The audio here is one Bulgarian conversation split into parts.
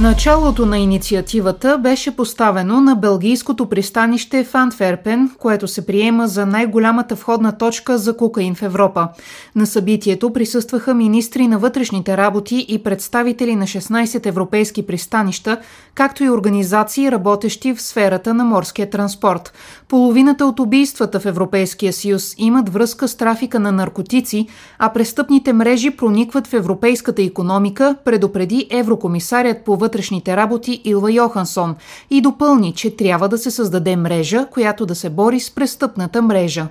Началото на инициативата беше поставено на белгийското пристанище в Антверпен, което се приема за най-голямата входна точка за кокаин в Европа. На събитието присъстваха министри на вътрешните работи и представители на 16 европейски пристанища, както и организации, работещи в сферата на морския транспорт. Половината от убийствата в Европейския съюз имат връзка с трафика на наркотици, а престъпните мрежи проникват в европейската економика, предупреди еврокомисарят по вътрешните работи Илва Йохансон и допълни, че трябва да се създаде мрежа, която да се бори с престъпната мрежа.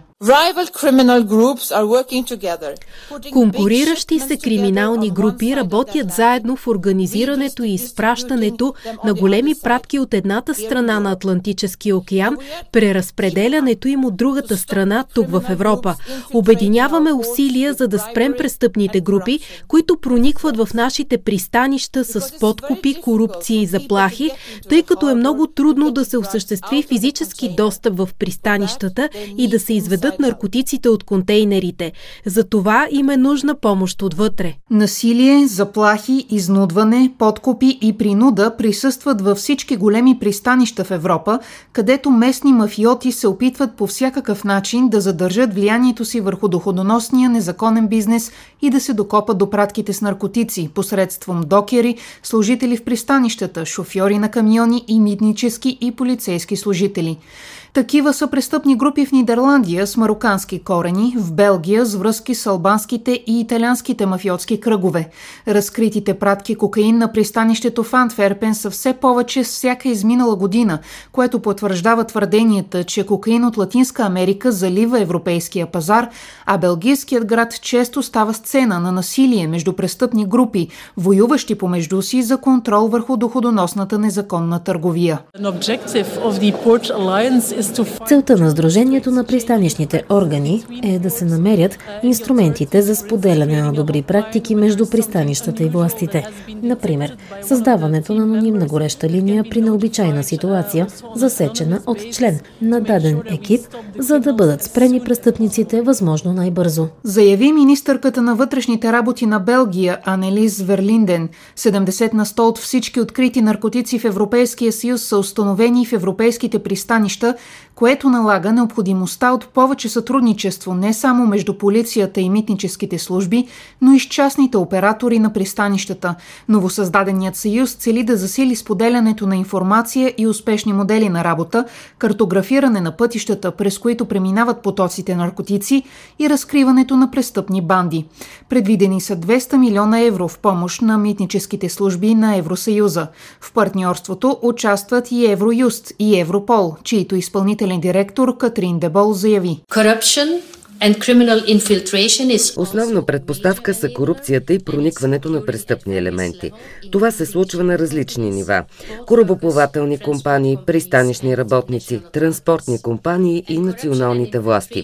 Конкуриращи се криминални групи работят заедно в организирането и изпращането на големи пратки от едната страна на Атлантическия океан, преразпределянето им от другата страна тук в Европа. Обединяваме усилия за да спрем престъпните групи, които проникват в нашите пристанища с подкупи, корупция и заплахи, тъй като е много трудно да се осъществи физически достъп в пристанищата и да се изведат наркотиците от контейнерите. За това им е нужна помощ отвътре. Насилие, заплахи, изнудване, подкупи и принуда присъстват във всички големи пристанища в Европа, където местни мафиоти се опитват по всякакъв начин да задържат влиянието си върху доходоносния незаконен бизнес и да се докопат до пратките с наркотици посредством докери, служители в пристанищата, шофьори на камиони и митнически и полицейски служители. Такива са престъпни групи в Нидерландия с марокански корени, в Белгия с връзки с албанските и италианските мафиотски кръгове. Разкритите пратки кокаин на пристанището в Антверпен са все повече с всяка изминала година, което потвърждава твърденията, че кокаин от Латинска Америка залива европейския пазар, а белгийският град често става сцена на насилие между престъпни групи, воюващи помежду си за контрол върху доходоносната незаконна търговия. Целта на Сдружението на пристанищните органи е да се намерят инструментите за споделяне на добри практики между пристанищата и властите. Например, създаването на анонимна гореща линия при необичайна ситуация, засечена от член на даден екип, за да бъдат спрени престъпниците възможно най-бързо. Заяви министърката на вътрешните работи на Белгия Анелис Верлинден. 70 на 100 от всички открити наркотици в Европейския съюз са установени в европейските пристанища, което налага необходимостта от повече сътрудничество не само между полицията и митническите служби, но и с частните оператори на пристанищата. Новосъздаденият съюз цели да засили споделянето на информация и успешни модели на работа, картографиране на пътищата, през които преминават потоците наркотици и разкриването на престъпни банди. Предвидени са 200 милиона евро в помощ на митническите служби на Евросъюза. В партньорството участват и Евроюст и Европол, чието изпълнителен директор Катрин Дебол заяви. Основна предпоставка са корупцията и проникването на престъпни елементи. Това се случва на различни нива. Корабоплавателни компании, пристанищни работници, транспортни компании и националните власти.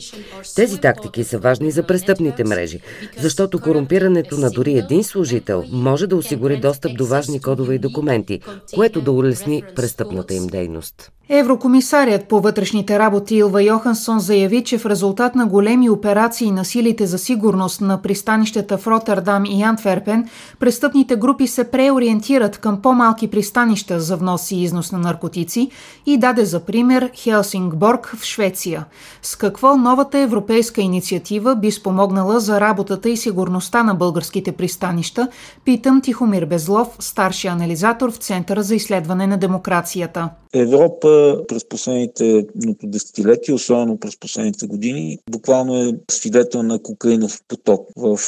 Тези тактики са важни за престъпните мрежи, защото корумпирането на дори един служител може да осигури достъп до важни кодове и документи, което да улесни престъпната им дейност. Еврокомисарят по вътрешните работи Илва Йохансон заяви, че в резултат на големи операции на силите за сигурност на пристанищата в Роттердам и Антверпен, престъпните групи се преориентират към по-малки пристанища за внос и износ на наркотици и даде за пример Хелсингборг в Швеция. С какво новата европейска инициатива би спомогнала за работата и сигурността на българските пристанища, питам Тихомир Безлов, старши анализатор в Центъра за изследване на демокрацията. Европа през последните десетилетия, особено през последните години, буквално е свидетел на кокаинов поток в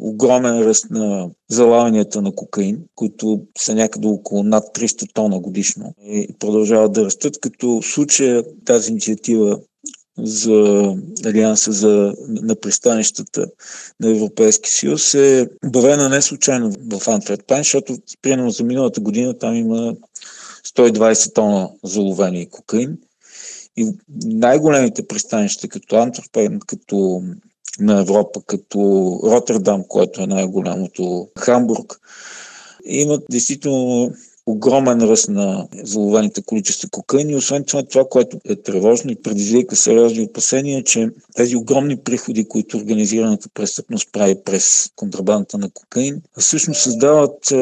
огромен ръст на залаванията на кокаин, които са някъде около над 300 тона годишно и продължават да растат, като в случая тази инициатива за Алианса за, на пристанищата на Европейски съюз е обявена не случайно в Антверпен, защото примерно за миналата година там има 120 тона заловени кокаин. И най-големите пристанища, като Антверпен, като на Европа, като Роттердам, което е най-голямото, Хамбург, имат действително огромен ръст на заловените количества кокаин и освен това, това, което е тревожно и предизвика сериозни опасения, че тези огромни приходи, които организираната престъпност прави през контрабандата на кокаин, всъщност създават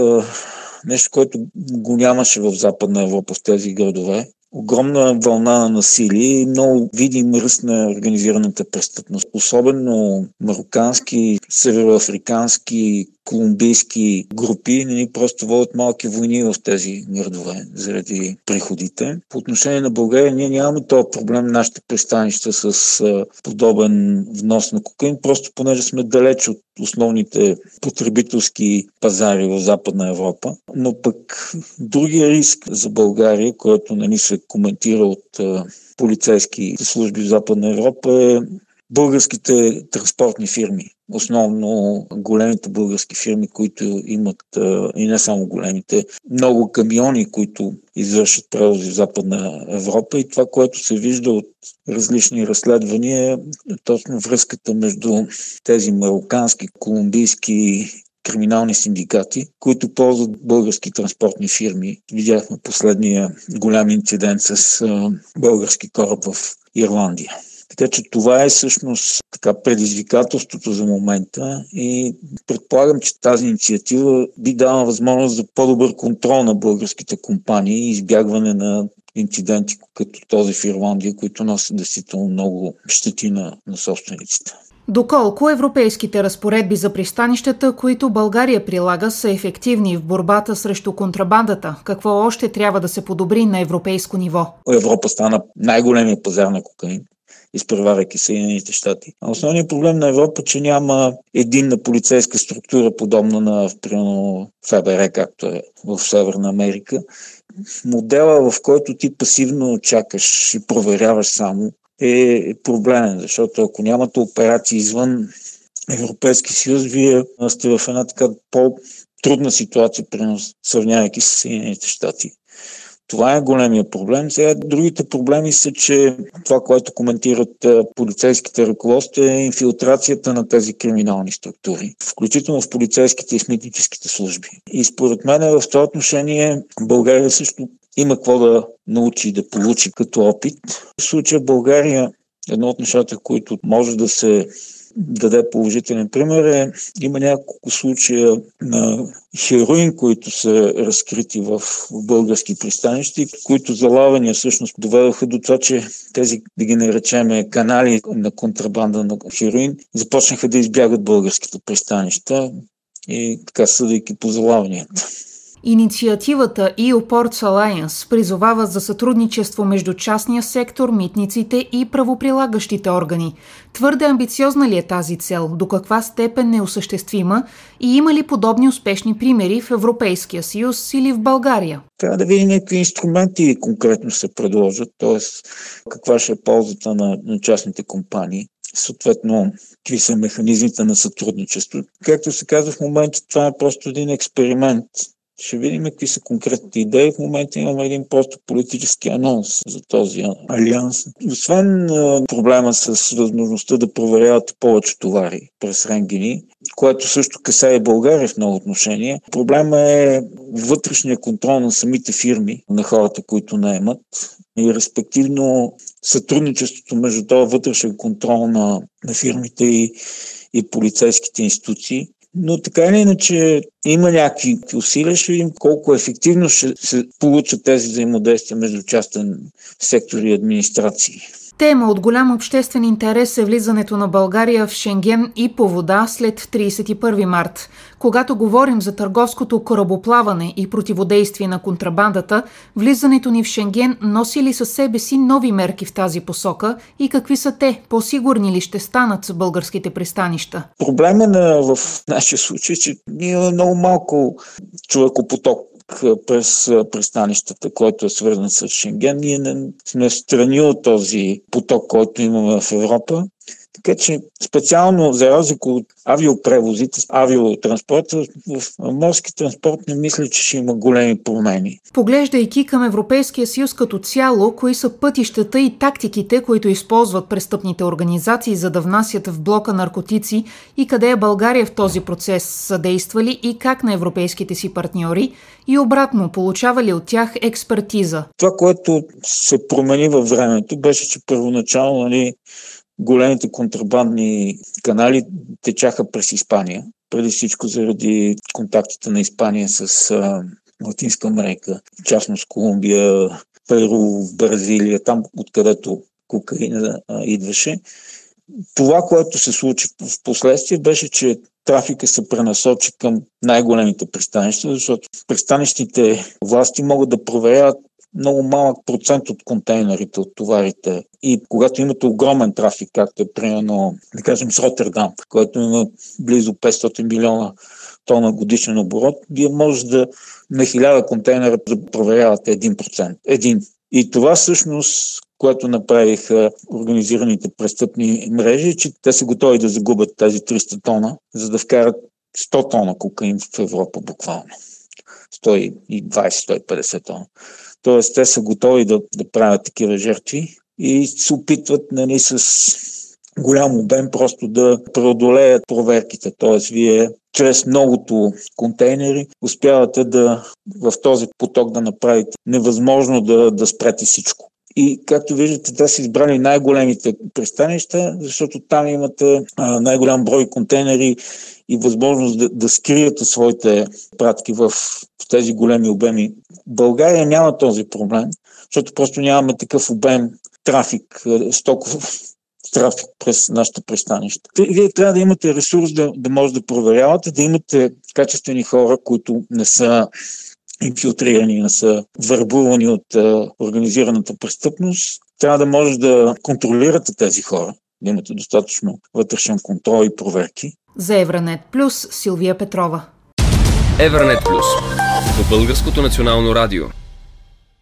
нещо, което го нямаше в Западна Европа в тези градове огромна вълна на насилие и много видим ръст на организираната престъпност. Особено марокански, североафрикански, колумбийски групи нали, просто водят малки войни в тези градове заради приходите. По отношение на България ние нямаме този проблем нашите пристанища с подобен внос на кокаин, просто понеже сме далеч от основните потребителски пазари в Западна Европа. Но пък другия риск за България, който нали, се коментира от а, полицейски служби в Западна Европа е българските транспортни фирми. Основно големите български фирми, които имат и не само големите, много камиони, които извършат превози в Западна Европа и това, което се вижда от различни разследвания е точно връзката между тези марокански, колумбийски криминални синдикати, които ползват български транспортни фирми. Видяхме последния голям инцидент с български кораб в Ирландия. Така че това е всъщност така предизвикателството за момента и предполагам, че тази инициатива би дала възможност за по-добър контрол на българските компании и избягване на инциденти като този в Ирландия, които носят действително много щети на, на собствениците. Доколко европейските разпоредби за пристанищата, които България прилага, са ефективни в борбата срещу контрабандата? Какво още трябва да се подобри на европейско ниво? Европа стана най-големия пазар на кокаин изпреваряйки Съединените щати. Основният проблем на Европа, че няма единна полицейска структура, подобна на, примерно, ФБР, както е в Северна Америка. Модела, в който ти пасивно чакаш и проверяваш само, е проблемен, защото ако нямате операции извън Европейски съюз, вие сте в една така по-трудна ситуация, примерно, сравнявайки с Съединените щати. Това е големия проблем. Сега другите проблеми са, че това, което коментират полицейските ръководства е инфилтрацията на тези криминални структури, включително в полицейските и смитническите служби. И според мен в това отношение България също има какво да научи и да получи като опит. В случая България едно от нещата, които може да се даде положителен пример е, има няколко случая на хероин, които са разкрити в български пристанищи, които залавания всъщност доведоха до това, че тези, да ги наречеме, канали на контрабанда на хероин започнаха да избягат българските пристанища и така съдейки по залаванията. Инициативата EU Ports Alliance призовава за сътрудничество между частния сектор, митниците и правоприлагащите органи. Твърде амбициозна ли е тази цел? До каква степен е осъществима? И има ли подобни успешни примери в Европейския съюз или в България? Трябва да видим какви инструменти конкретно се предложат, т.е. каква ще е ползата на, на частните компании съответно какви са механизмите на сътрудничество. Както се казва в момента, това е просто един експеримент. Ще видим какви са конкретните идеи. В момента имаме един просто политически анонс за този алианс. Освен проблема с възможността да проверяват повече товари през рентгени, което също касае България в много отношения, проблема е вътрешния контрол на самите фирми, на хората, които наемат и респективно сътрудничеството между този вътрешен контрол на, на фирмите и, и полицейските институции. Но така или иначе има някакви усилия, ще видим колко ефективно ще се получат тези взаимодействия между частен сектор и администрации. Тема от голям обществен интерес е влизането на България в Шенген и по вода след 31 март. Когато говорим за търговското корабоплаване и противодействие на контрабандата, влизането ни в Шенген носи ли със себе си нови мерки в тази посока и какви са те? По-сигурни ли ще станат българските пристанища? Проблема на, в нашия случай, че ние имаме много малко човекопоток през пристанищата, който е свързан с Шенген. Ние не сме страни от този поток, който имаме в Европа. Така че специално за разлика от авиопревозите, авиотранспорта, в морски транспорт не мисля, че ще има големи промени. Поглеждайки към Европейския съюз като цяло, кои са пътищата и тактиките, които използват престъпните организации за да внасят в блока наркотици и къде е България в този процес, съдействали и как на европейските си партньори и обратно, получава ли от тях експертиза? Това, което се промени във времето, беше, че първоначално нали, големите контрабандни канали течаха през Испания. Преди всичко заради контактите на Испания с а, Латинска Америка, в частност Колумбия, Перу, Бразилия, там откъдето кокаина идваше. Това, което се случи в последствие, беше, че трафика се пренасочи към най-големите пристанища, защото пристанищните власти могат да проверяват много малък процент от контейнерите, от товарите. И когато имате огромен трафик, както е примерно, да кажем, с Роттердам, който има близо 500 милиона тона годишен оборот, вие може да на хиляда контейнера да проверявате 1%. Един. И това всъщност което направиха организираните престъпни мрежи, че те са готови да загубят тези 300 тона, за да вкарат 100 тона кокаин в Европа буквално. 120-150 тона. Тоест, те са готови да, да правят такива жертви и се опитват нали, с голям обем просто да преодолеят проверките. Тоест, вие чрез многото контейнери успявате да в този поток да направите невъзможно да, да спрете всичко. И както виждате, те са избрали най-големите пристанища, защото там имате а, най-голям брой контейнери и възможност да, да скриете своите пратки в, в тези големи обеми. България няма този проблем, защото просто нямаме такъв обем трафик, стоков трафик през нашите пристанища. Вие трябва да имате ресурс да, да може да проверявате, да имате качествени хора, които не са инфилтрирани, не са върбувани от а, организираната престъпност. Трябва да може да контролирате тези хора, да имате достатъчно вътрешен контрол и проверки. За Евранет Плюс Силвия Петрова. Евранет Плюс по Българското национално радио.